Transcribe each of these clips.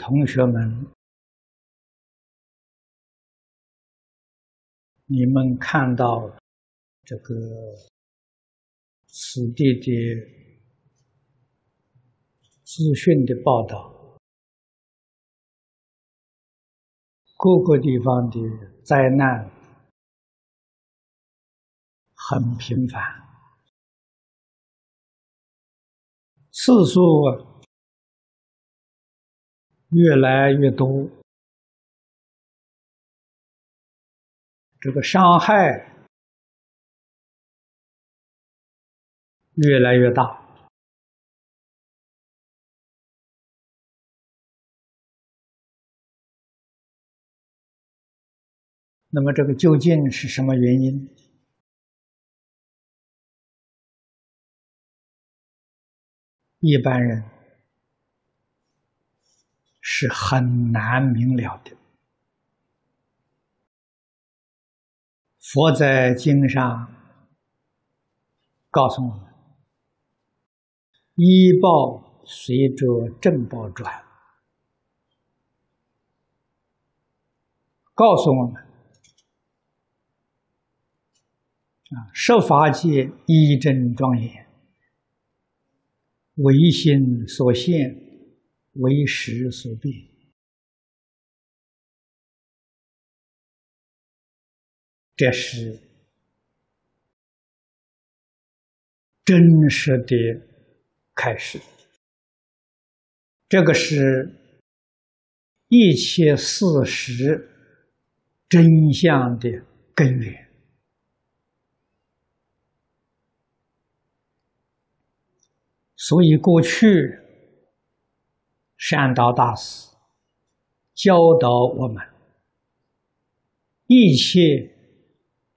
同学们，你们看到这个此地的资讯的报道，各个地方的灾难很频繁，次数。越来越多，这个伤害越来越大。那么，这个究竟是什么原因？一般人。是很难明了的。佛在经上告诉我们：“医报随着正报转。”告诉我们：“啊，设法界一真庄严，唯心所现。”为时所变，这是真实的开始。这个是一切事实真相的根源。所以过去。善导大师教导我们：一切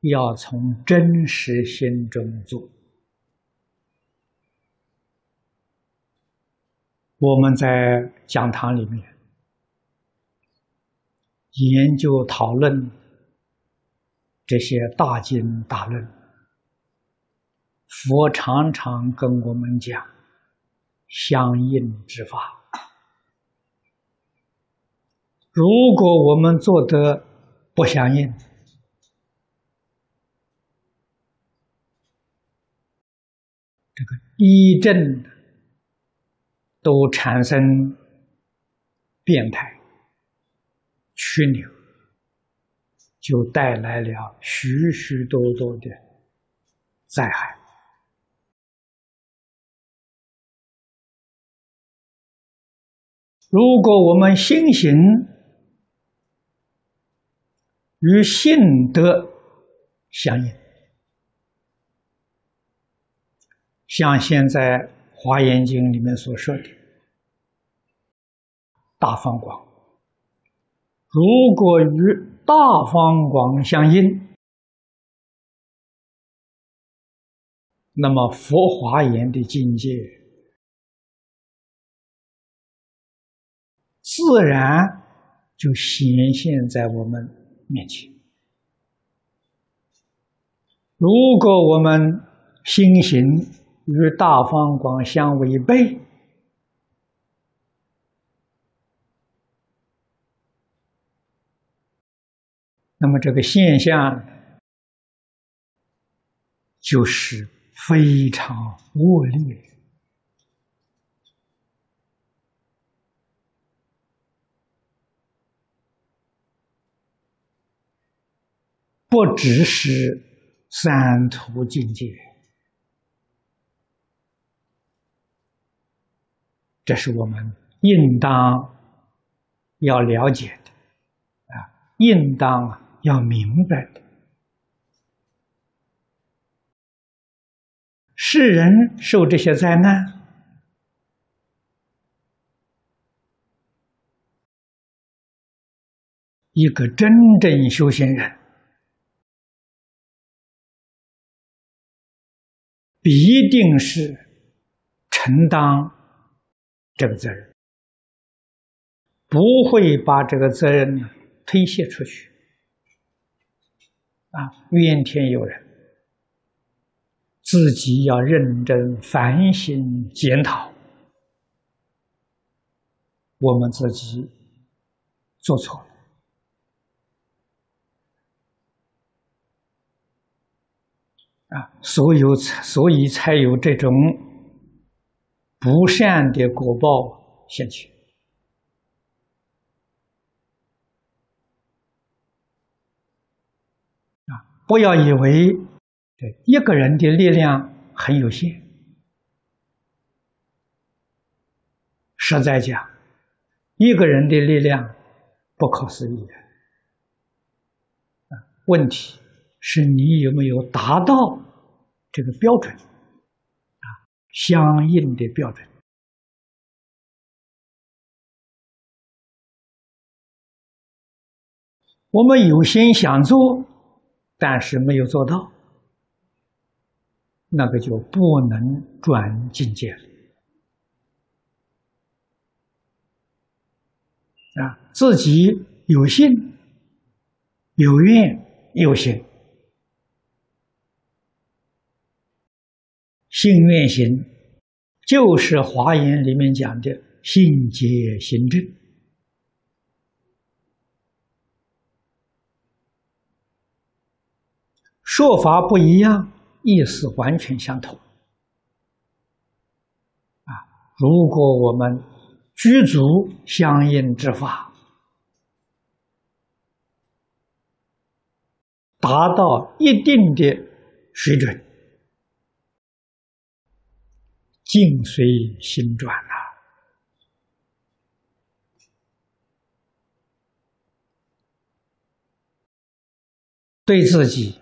要从真实心中做。我们在讲堂里面研究讨论这些大经大论，佛常常跟我们讲相应之法。如果我们做的不相应，这个地震都产生变态、曲扭，就带来了许许多多的灾害。如果我们心行，与性德相应，像现在《华严经》里面所说的大方广，如果与大方广相应，那么佛华严的境界自然就显现在我们。面前，如果我们心行与大方广相违背，那么这个现象就是非常恶劣。不只是三途境界，这是我们应当要了解的，啊，应当要明白的。世人受这些灾难，一个真正修行人。必定是承担这个责任，不会把这个责任呢推卸出去。啊，怨天尤人，自己要认真反省检讨，我们自己做错了。啊，所有所以才有这种不善的果报现起啊！不要以为对一个人的力量很有限，实在讲。一个人的力量不可思议啊！问题是你有没有达到这个标准啊？相应的标准。我们有心想做，但是没有做到，那个就不能转境界了。啊，自己有信、有愿、有行，信愿行，就是《华严》里面讲的“信解行证”。说法不一样，意思完全相同。啊，如果我们。具足相应之法，达到一定的水准，境随心转呐。对自己、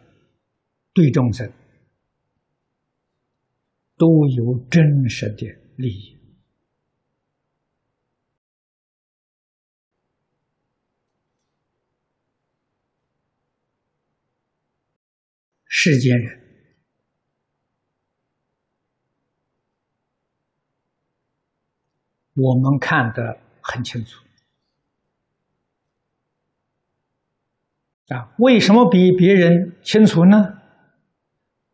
对众生，都有真实的利益。世间人，我们看得很清楚啊！为什么比别人清楚呢？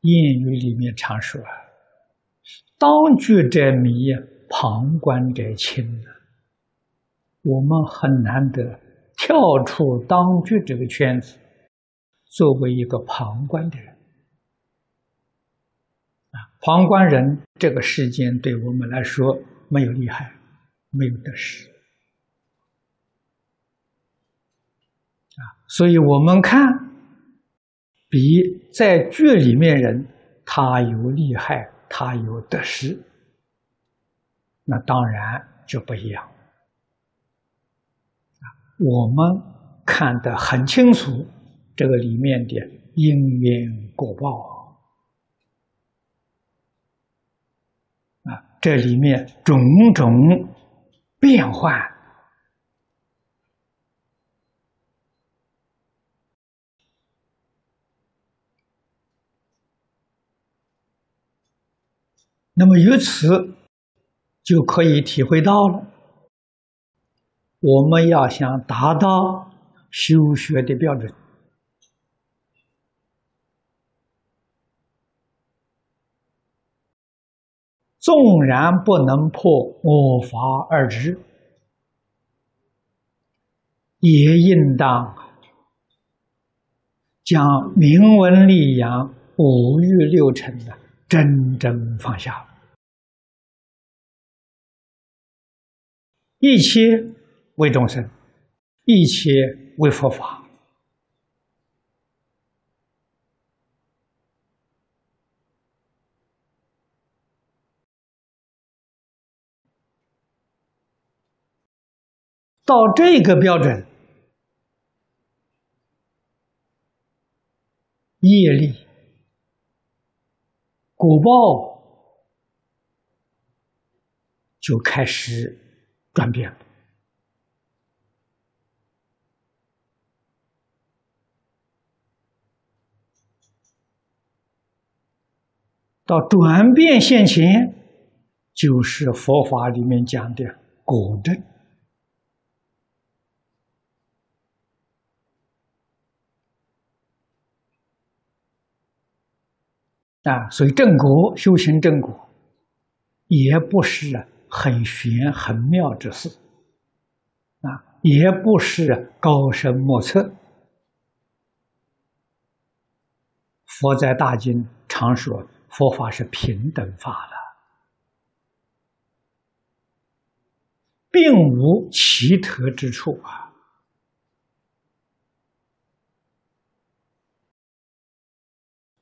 谚语里面常说：“啊，当局者迷，旁观者清。”我们很难得跳出当局这个圈子。作为一个旁观的人，啊，旁观人，这个世间对我们来说没有利害，没有得失，啊，所以我们看，比在剧里面人，他有利害，他有得失，那当然就不一样，我们看得很清楚。这个里面的因缘果报啊，这里面种种变幻，那么由此就可以体会到了，我们要想达到修学的标准。纵然不能破我法二执，也应当将明文利养、五欲六尘的真正放下，一切为众生，一切为佛法。到这个标准，业力、果报就开始转变了。到转变现前，就是佛法里面讲的果证。啊，所以正果修行正果，也不是很玄很妙之事。啊也不是高深莫测。佛在大经常说，佛法是平等法了，并无奇特之处啊！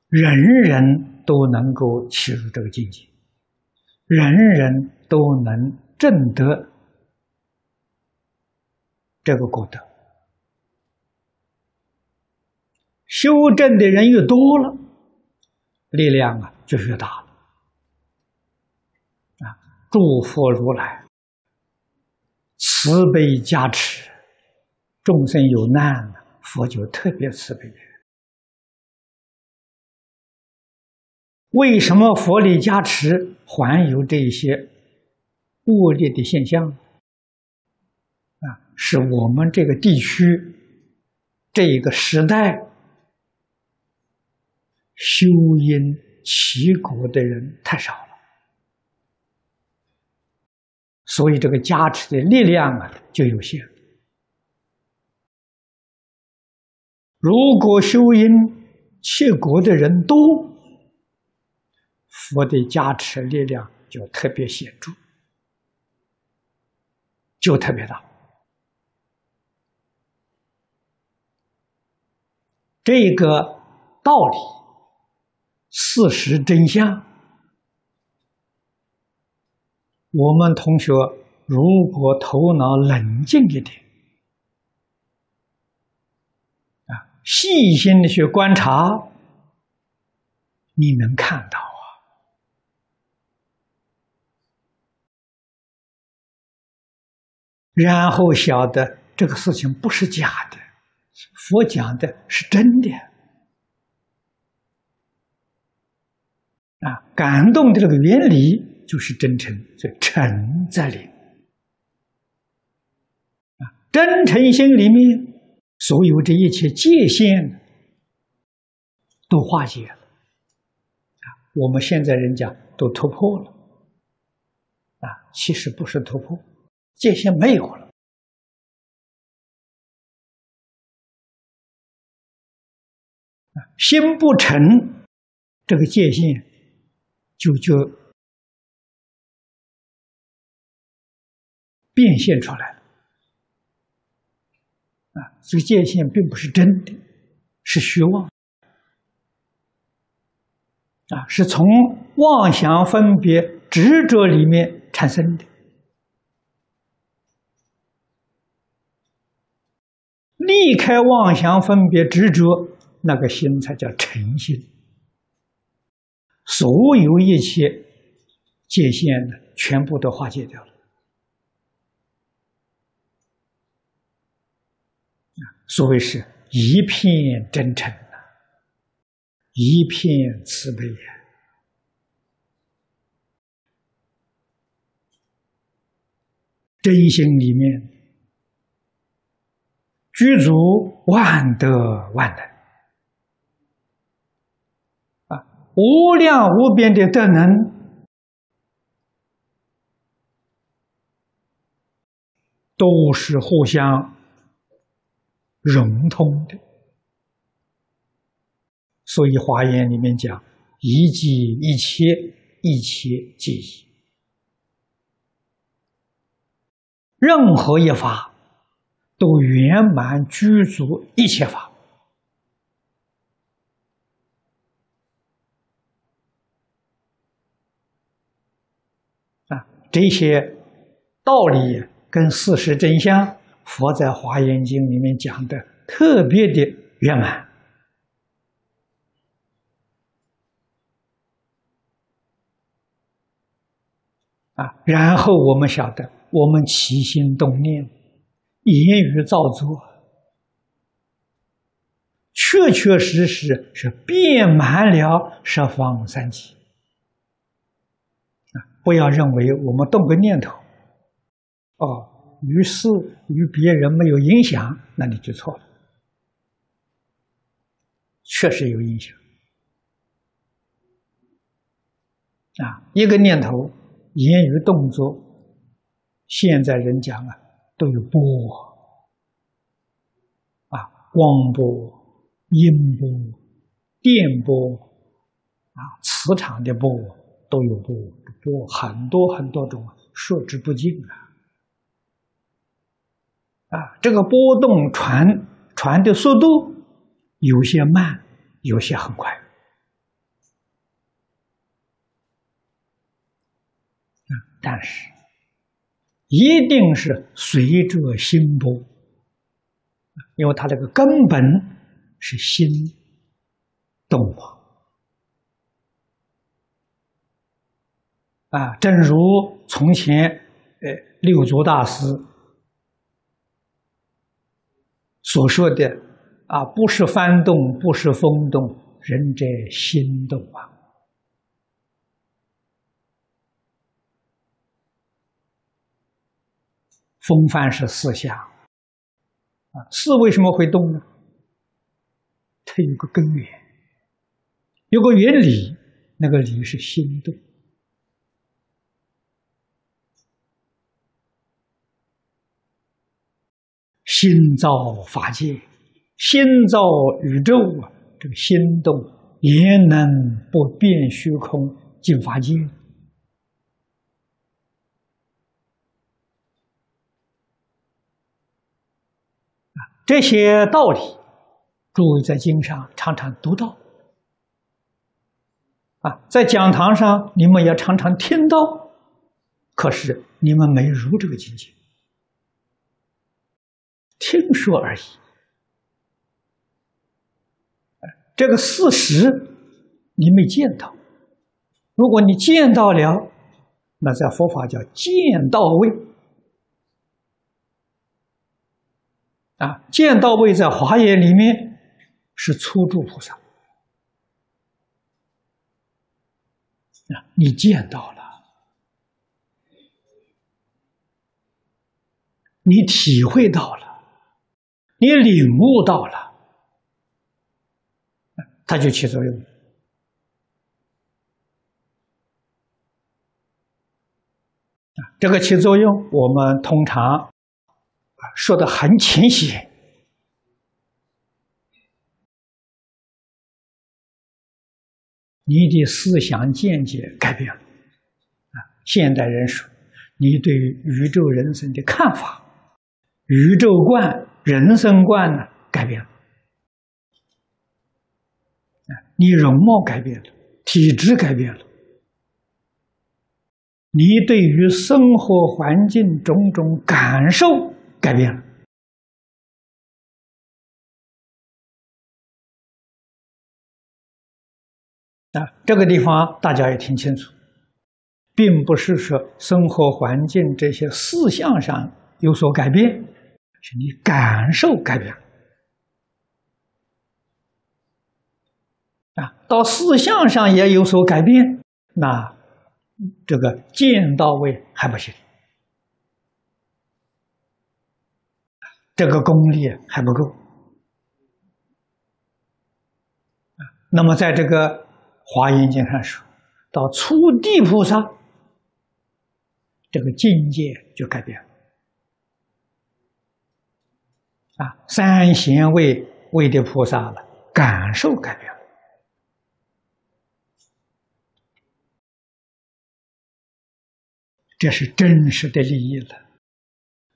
人人都能够起入这个境界，人人都能证得这个果德。修正的人越多了，力量啊就越大了。啊，诸佛如来慈悲加持，众生有难，佛就特别慈悲。为什么佛力加持还有这些恶劣的现象？啊，是我们这个地区这一个时代。修因起果的人太少了，所以这个加持的力量啊就有限。如果修因切果的人多，佛的加持力量就特别显著，就特别大。这个道理。事实真相，我们同学如果头脑冷静一点，啊，细心的去观察，你能看到啊，然后晓得这个事情不是假的，佛讲的是真的。啊，感动的这个原理就是真诚，所以诚在里。啊，真诚心里面，所有这一切界限都化解了。啊，我们现在人讲都突破了。啊，其实不是突破，界限没有了。心不诚，这个界限。就就变现出来了啊！这个界限并不是真的，是虚妄啊，是从妄想分别执着里面产生的。离开妄想分别执着，那个心才叫诚心。所有一切界限呢，全部都化解掉了。所谓是一片真诚啊，一片慈悲呀，真心里面具足万德万能。啊无量无边的德能，都是互相融通的。所以《华严》里面讲：“一即一切，一切即一。”任何一法都圆满具足一切法啊。这些道理跟事实真相，佛在《华严经》里面讲的特别的圆满啊。然后我们晓得，我们起心动念、言语造作，确确实实是遍满了十方三界。不要认为我们动个念头，哦，于是与别人没有影响，那你就错了。确实有影响啊！一个念头、言语、动作，现在人讲啊，都有波啊，光波、音波、电波啊，磁场的波都有波，波很多很多种，数之不尽啊！啊，这个波动传传的速度有些慢，有些很快。但是，一定是随着心波，因为它这个根本是心动啊。啊，正如从前，呃，六祖大师所说的，啊，不是幡动，不是风动，人者心动啊。风帆是四象，啊，四为什么会动呢？它有个根源，有个原理，那个理是心动。心造法界，心造宇宙啊，这个心动也能不变虚空进法界。这些道理，诸位在经上常常读到，啊，在讲堂上你们也常常听到，可是你们没入这个境界，听说而已。这个事实你没见到，如果你见到了，那在佛法叫见到位。啊，见到位在华严里面是初住菩萨啊，你见到了，你体会到了，你领悟到了，它就起作用。这个起作用，我们通常。说的很浅显，你的思想见解改变了啊！现代人说，你对宇宙人生的看法、宇宙观、人生观呢改变了！你容貌改变了，体质改变了，你对于生活环境种种感受。改变了啊！这个地方大家也听清楚，并不是说生活环境这些事项上有所改变，是你感受改变了啊。到事项上也有所改变，那这个见到位还不行。这个功力还不够那么，在这个《华严经》上说，到初地菩萨，这个境界就改变了啊。三贤位位的菩萨了，感受改变了，这是真实的利益了，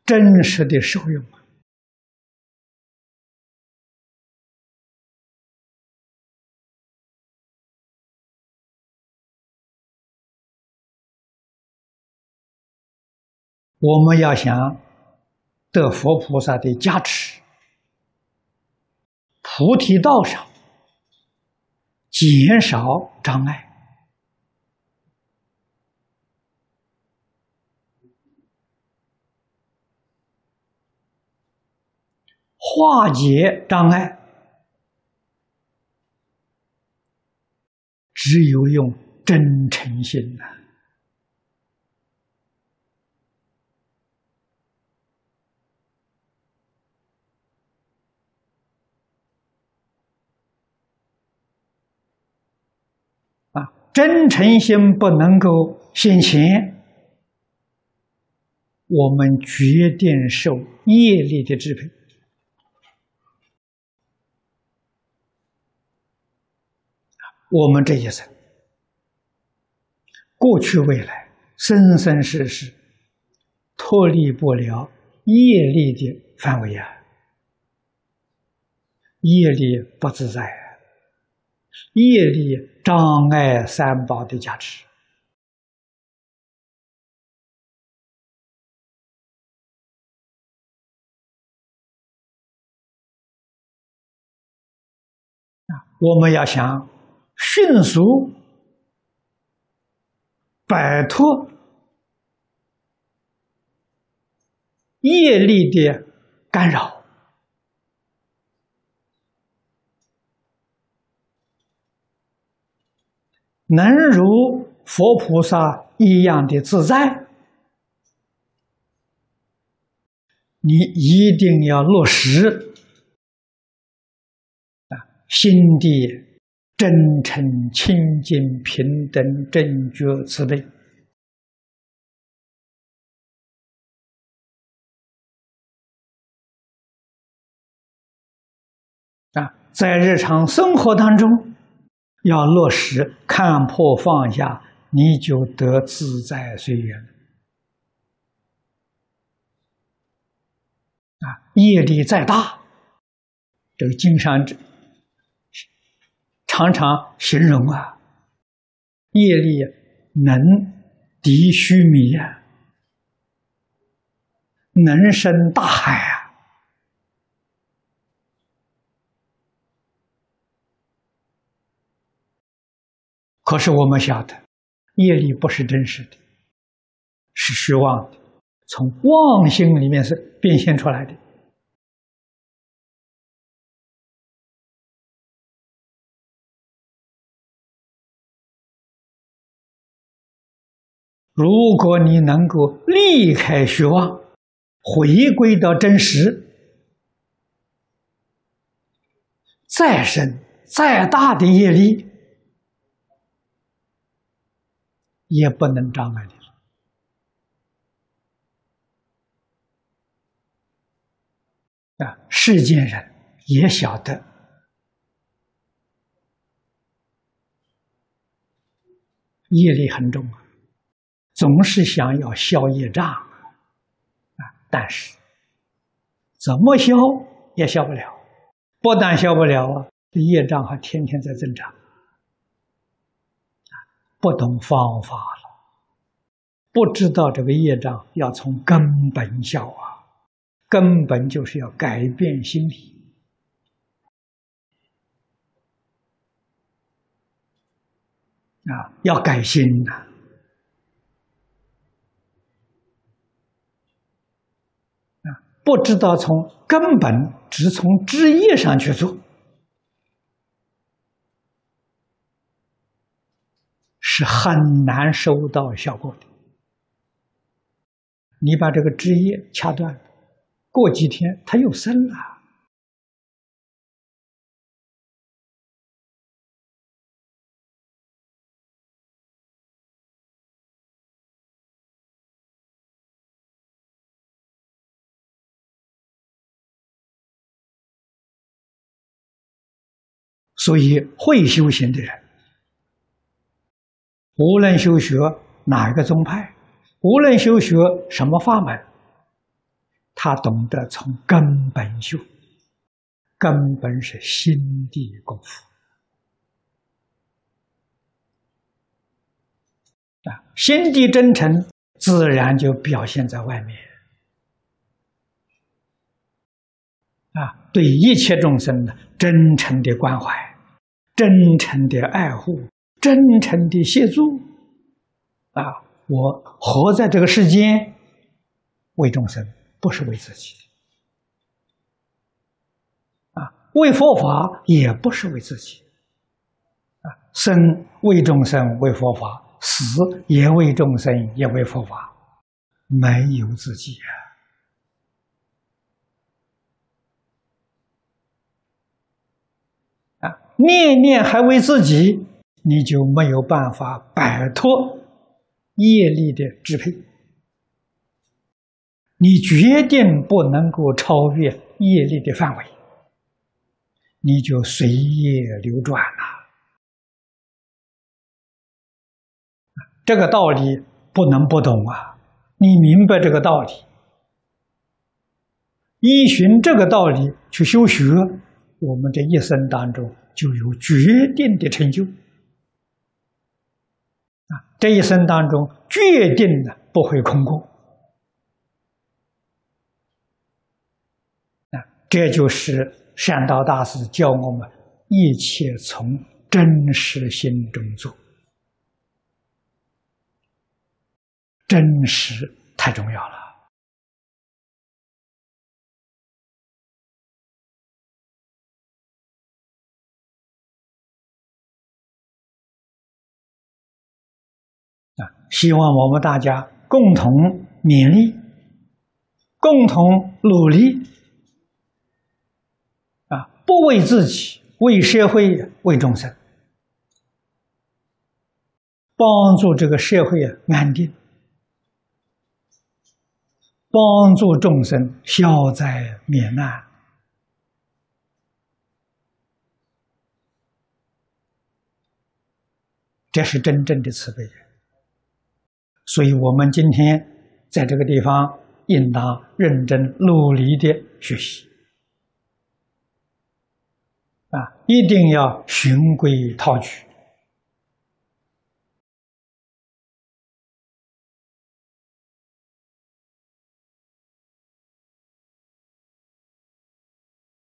真实的受用啊。我们要想得佛菩萨的加持，菩提道上减少障碍，化解障碍，只有用真诚心呐。真诚心不能够现前，我们决定受业力的支配。我们这一生，过去、未来、生生世世，脱离不了业力的范围啊！业力不自在啊！业力障碍三宝的价值。我们要想迅速摆脱业力的干扰，能如佛菩萨一样的自在，你一定要落实。心地真诚、清净、平等、正觉、慈悲啊，在日常生活当中要落实看破放下，你就得自在随缘啊！业力再大，这个经上这。常常形容啊，业力能敌须弥啊，能生大海啊。可是我们晓得，业力不是真实的，是虚妄的，从妄心里面是变现出来的。如果你能够离开虚妄，回归到真实，再深再大的业力也不能障碍你了。啊，世间人也晓得业力很重啊。总是想要消业障啊，但是怎么消也消不了，不但消不了啊，这业障还天天在增长不懂方法了，不知道这个业障要从根本消啊，根本就是要改变心理。啊，要改心呐。不知道从根本，只从枝叶上去做，是很难收到效果的。你把这个枝叶掐断，过几天它又生了。所以，会修行的人，无论修学哪一个宗派，无论修学什么法门，他懂得从根本修，根本是心地功夫啊，心地真诚，自然就表现在外面啊，对一切众生的真诚的关怀。真诚的爱护，真诚的协助，啊！我活在这个世间，为众生，不是为自己啊！为佛法也不是为自己，啊！生为众生，为佛法；死也为众生，也为佛法，没有自己啊！念念还为自己，你就没有办法摆脱业力的支配，你决定不能够超越业力的范围，你就随业流转了。这个道理不能不懂啊！你明白这个道理，依循这个道理去修学，我们这一生当中就有决定的成就！这一生当中决定的不会空过啊！这就是善道大师教我们一切从真实心中做。真实太重要了啊！希望我们大家共同勉励，共同努力啊！不为自己，为社会，为众生，帮助这个社会啊安定。帮助众生消灾免难，这是真正的慈悲。所以，我们今天在这个地方，应当认真努力的学习啊！一定要循规蹈矩。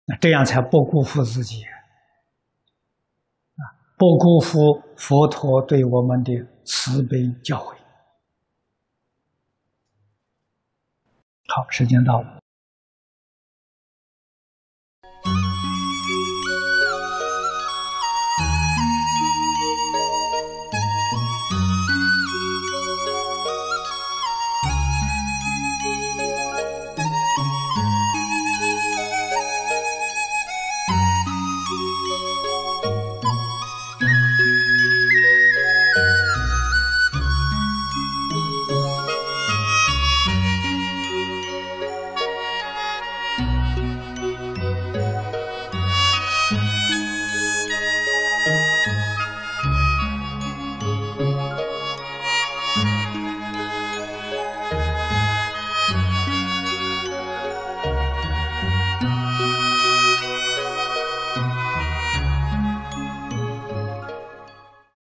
那这样才不辜负自己啊！不辜负佛陀对我们的慈悲教诲。好，时间到了。